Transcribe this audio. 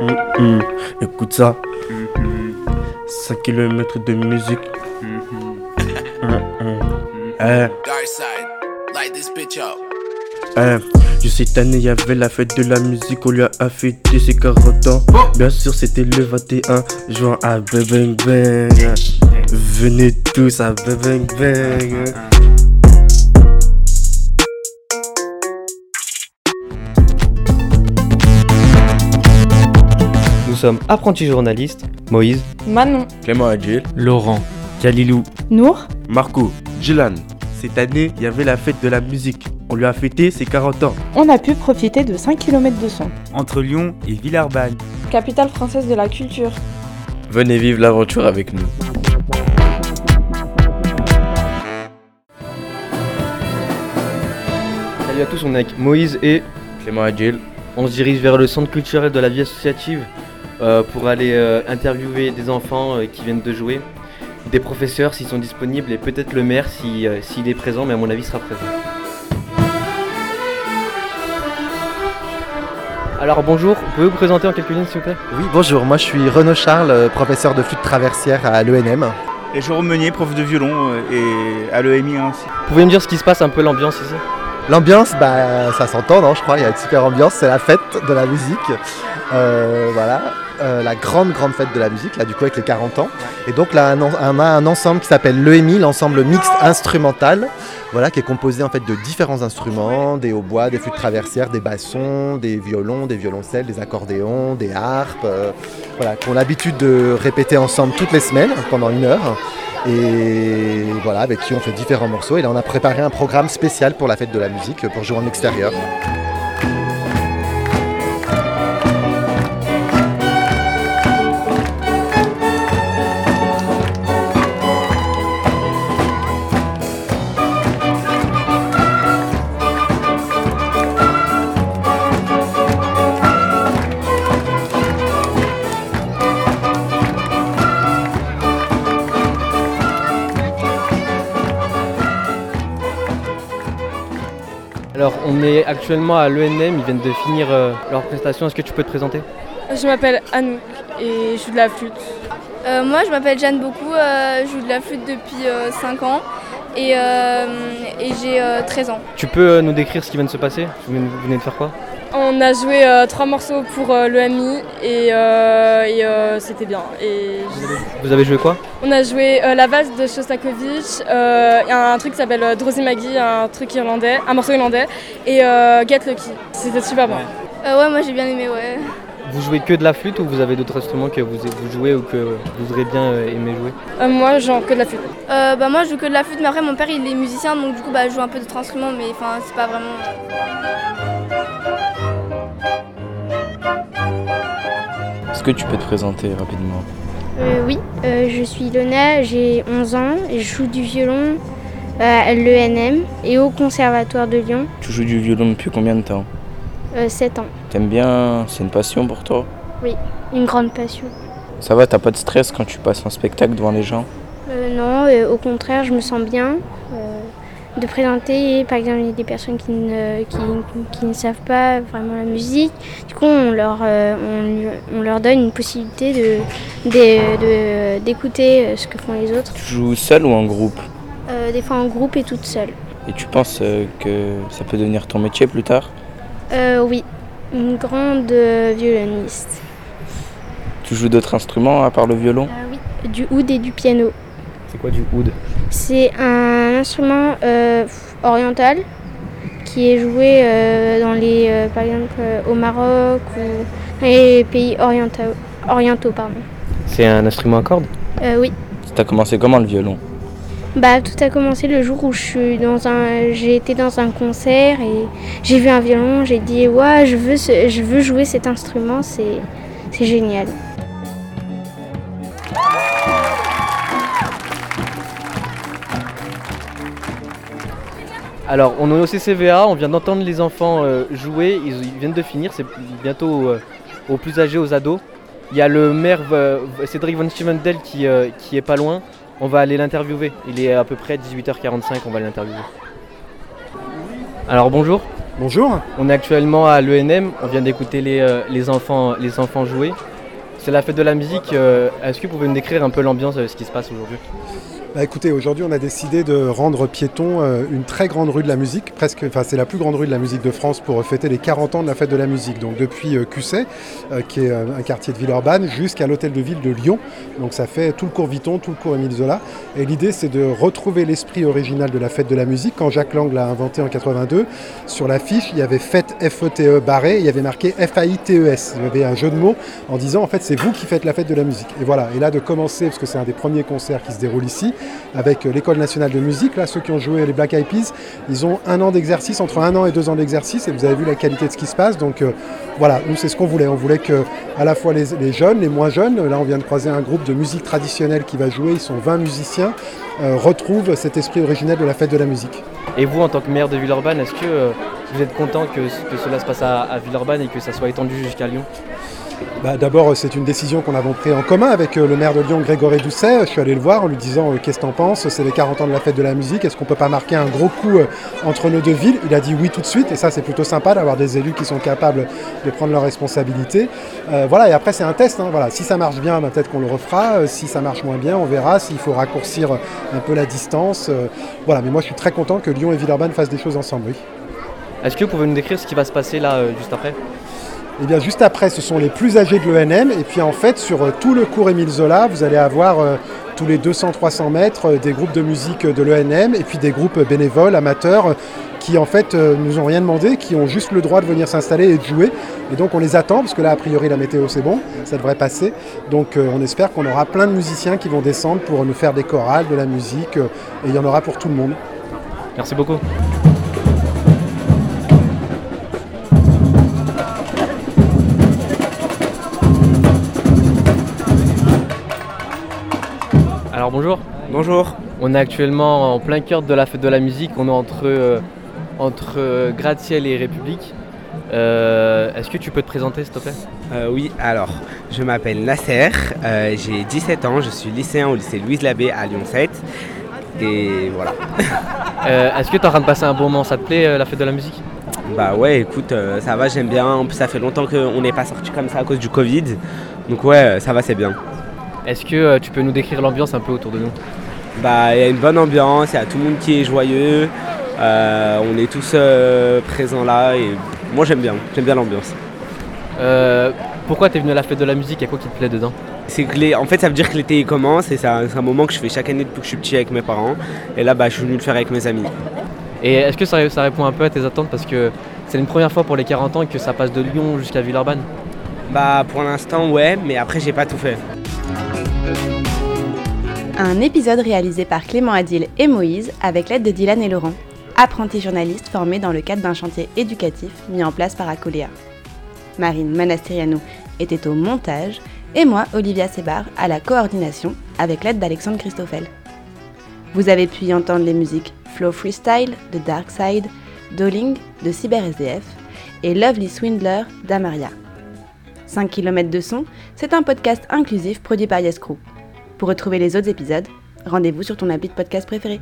Hum, hum. Écoute ça. 5 km de musique. Hum, hum. Eh, Light this bitch up. eh. Je année, y avait la fête de la musique. On lui a fêté ses 40 ans. Bien sûr, c'était le 21 juin à Bang Bang. Venez tous à Bang Bang Nous sommes apprentis journalistes, Moïse, Manon, Clément Adjil, Laurent, Kalilou, Nour, Marco, Jilan. Cette année, il y avait la fête de la musique. On lui a fêté ses 40 ans. on a pu profiter de 5 km de son. entre Lyon et Villeurbanne. Capitale française de la culture. Venez vivre l'aventure avec nous. Salut à tous, on est avec Moïse et Clément Adjil, on se dirige vers le centre culturel de la vie associative pour aller euh, interviewer des enfants euh, qui viennent de jouer, des professeurs s'ils sont disponibles et peut-être le maire si, euh, s'il est présent, mais à mon avis il sera présent. Alors bonjour, vous pouvez vous présenter en quelques lignes s'il vous plaît? Oui, bonjour, moi je suis Renaud Charles, euh, professeur de flûte traversière à l'ENM. Et Jérôme Meunier, prof de violon euh, et à l'EMI aussi. Vous pouvez me dire ce qui se passe un peu l'ambiance ici? L'ambiance, bah, ça s'entend, non, je crois, il y a une super ambiance, c'est la fête de la musique. Euh, voilà, euh, la grande, grande fête de la musique, là, du coup, avec les 40 ans. Et donc là, on a- on a un ensemble qui s'appelle l'EMI, l'ensemble mixte instrumental, voilà, qui est composé en fait de différents instruments, des hautbois, des flûtes traversières, des bassons, des violons, des violoncelles, des accordéons, des harpes, euh, voilà, qui ont l'habitude de répéter ensemble toutes les semaines pendant une heure. Et voilà, avec qui on fait différents morceaux. Et là, on a préparé un programme spécial pour la fête de la musique, pour jouer en extérieur. Alors on est actuellement à l'ENM, ils viennent de finir euh, leur prestation, est-ce que tu peux te présenter? Je m'appelle Anouk et je joue de la flûte. Euh, moi, je m'appelle Jeanne Beaucoup, euh, je joue de la flûte depuis 5 ans et, euh, et j'ai euh, 13 ans. Tu peux euh, nous décrire ce qui vient de se passer? Vous venez de faire quoi? On a joué euh, trois morceaux pour euh, l'EMI et, euh, et, euh, c'était bien. Et je- Vous avez joué quoi? On a joué euh, la valse de Shostakovich, euh, un truc qui s'appelle euh, Drosy Maggie, un truc irlandais, un morceau irlandais, et euh, Get Lucky. C'était super bien. Euh, ouais, moi j'ai bien aimé, ouais. Vous jouez que de la flûte ou vous avez d'autres instruments que vous, vous jouez ou que vous aurez bien euh, aimé jouer? Euh, moi, genre que de la flûte. Euh, bah, moi, je joue que de la flûte, mais après, mon père il est musicien, donc du coup, bah, je joue un peu d'autres instruments, mais enfin, c'est pas vraiment. Que tu peux te présenter rapidement Euh, oui, euh, je suis Lona, j'ai 11 ans je joue du violon à l'ENM et au Conservatoire de Lyon, Tu joues du violon depuis combien de temps euh, 7 ans. T'aimes bien C'est une passion pour toi Une grande passion. Ça va, t'as pas de stress quand tu passes un spectacle devant les gens Euh, non, au contraire, je me sens bien de présenter. Par exemple, il y a des personnes qui ne, qui, qui ne savent pas vraiment la musique. Du coup, on leur, euh, on, on leur donne une possibilité de, de- de- d'écouter euh, ce que font les autres, Tu joues seul ou en groupe? Euh, des fois en groupe et toute seule. Et tu penses que ça peut devenir ton métier plus tard? Euh, oui, une grande violoniste. Tu joues d'autres instruments à part le violon? Oui, du oud et du piano. C'est quoi du oud? C'est un instrument euh, oriental qui est joué euh, dans les, euh, par exemple, euh, au Maroc ou dans les pays orientaux. orientaux pardon. C'est un instrument à cordes? Euh, oui. T'as commencé comment le violon? Bah, tout a commencé le jour où je suis dans un, j'ai été dans un concert et j'ai vu un violon. J'ai dit ouais, je veux, ce- je veux jouer cet instrument. C'est, c'est génial. Alors, on est au CCVA, on vient d'entendre les enfants euh, jouer, ils, ils viennent de finir, c'est bientôt euh, aux plus âgés, aux ados. Il y a le maire euh, Cédric Van Stevendel qui, qui est pas loin, on va aller l'interviewer. Il est à peu près 18h45, on va l'interviewer. Alors bonjour, Bonjour. On est actuellement à l'ENM, on vient d'écouter les, les, enfants, les enfants jouer. C'est la fête de la musique. Est-ce que vous pouvez nous décrire un peu l'ambiance de ce qui se passe aujourd'hui? Bah écoutez, aujourd'hui on a décidé de rendre piéton euh, une très grande rue de la musique, presque, enfin c'est la plus grande rue de la musique de France pour fêter les 40 ans de la fête de la musique. Donc depuis euh, Cusset, euh, qui est un quartier de Villeurbanne, jusqu'à l'hôtel de ville de Lyon. Donc ça fait tout le cours Vuitton, tout le cours Émile Zola. Et l'idée c'est de retrouver l'esprit original de la fête de la musique. Quand Jacques Lang l'a inventé en 82, sur l'affiche il y avait fête F-E-T-E barré, et il y avait marqué F-A-I-T-E-S. Il y avait un jeu de mots en disant en fait c'est vous qui faites la fête de la musique. Et voilà, et là de commencer, parce que c'est un des premiers concerts qui se déroule ici, avec l'école nationale de musique, là ceux qui ont joué les Black Eyed Peas, ils ont un an d'exercice, entre un an et deux ans d'exercice, et vous avez vu la qualité de ce qui se passe. Donc euh, voilà, nous c'est ce qu'on voulait. On voulait que à la fois les, jeunes, les moins jeunes, là on vient de croiser un groupe de musique traditionnelle qui va jouer, ils sont 20 musiciens, euh, retrouvent cet esprit originel de la fête de la musique. Et vous, en tant que maire de Villeurbanne, est-ce que euh, vous êtes content que, que cela se passe à, à Villeurbanne et que ça soit étendu jusqu'à Lyon? Bah, D'abord, c'est une décision qu'on avons prise en commun avec euh, le maire de Lyon, Grégory Doucet. Je suis allé le voir en lui disant euh, Qu'est-ce que t'en penses? C'est les 40 ans de la fête de la musique. Est-ce qu'on peut pas marquer un gros coup euh, entre nos deux villes? Il a dit oui tout de suite. Et ça, c'est plutôt sympa d'avoir des élus qui sont capables de prendre leurs responsabilités. Voilà, et après, c'est un test. hein. Voilà. Si ça marche bien, bah, peut-être qu'on le refera. Si ça marche moins bien, on verra. S'il faut raccourcir un peu la distance. voilà, mais moi, je suis très content que Lyon et Villeurbanne fassent des choses ensemble. Est-ce que vous pouvez nous décrire ce qui va se passer là juste après? Et bien juste après, ce sont les plus âgés de l'ENM. Et puis en fait, sur euh, tout le cours Émile Zola, vous allez avoir euh, tous les 200-300 mètres euh, des groupes de musique de l'ENM et puis des groupes bénévoles, amateurs, qui en fait nous ont rien demandé, qui ont juste le droit de venir s'installer et de jouer. Et donc on les attend, parce que là, a priori, la météo c'est bon, ça devrait passer. Donc on espère qu'on aura plein de musiciens qui vont descendre pour nous faire des chorales, de la musique, et il y en aura pour tout le monde. Merci beaucoup. Alors bonjour. Bonjour. On est actuellement en plein cœur de la fête de la musique. On est entre, euh, entre euh, Gratte-Ciel et République. Euh, Est-ce que tu peux te présenter s'il te plaît? Euh, oui, alors, je m'appelle Nasser, j'ai 17 ans, je suis lycéen au lycée Louise Labbé à Lyon 7. Et voilà. Est-ce que tu es en train de passer un bon moment? Ça te plaît la fête de la musique? Bah ouais, écoute, ça va, j'aime bien. En plus, ça fait longtemps qu'on n'est pas sorti comme ça à cause du Covid. Donc ouais, ça va, c'est bien. Est-ce que euh, tu peux nous décrire l'ambiance un peu autour de nous Bah, il y a une bonne ambiance, il y a tout le monde qui est joyeux. Euh, on est tous euh, présents là et moi j'aime bien, j'aime bien l'ambiance. Euh, Pourquoi tu es venu à la fête de la musique? Il y a quoi qui te plaît dedans? C'est que les... En fait, ça veut dire que l'été commence et c'est un, moment que je fais chaque année depuis que je suis petit avec mes parents. Et là, bah, je suis venu le faire avec mes amis. Et est-ce que ça, ça répond un peu à tes attentes? Parce que c'est une première fois pour les 40 ans que ça passe de Lyon jusqu'à Villeurbanne. Bah, pour l'instant, ouais, mais après, j'ai pas tout fait. Un épisode réalisé par Clément Adil et Moïse avec l'aide de Dylan et Laurent, apprentis journalistes formés dans le cadre d'un chantier éducatif mis en place par Acoléa. Marine Manastiriano était au montage et moi, Olivia Sebar, à la coordination avec l'aide d'Alexandre Christoffel. Vous avez pu y entendre les musiques Flow Freestyle de Dark Side, Dolling de Cyber SDF et Lovely Swindler d'Amaria. 5 km de son, c'est un podcast inclusif produit par Yes Crew. Pour retrouver les autres épisodes, rendez-vous sur ton appli de podcast préféré.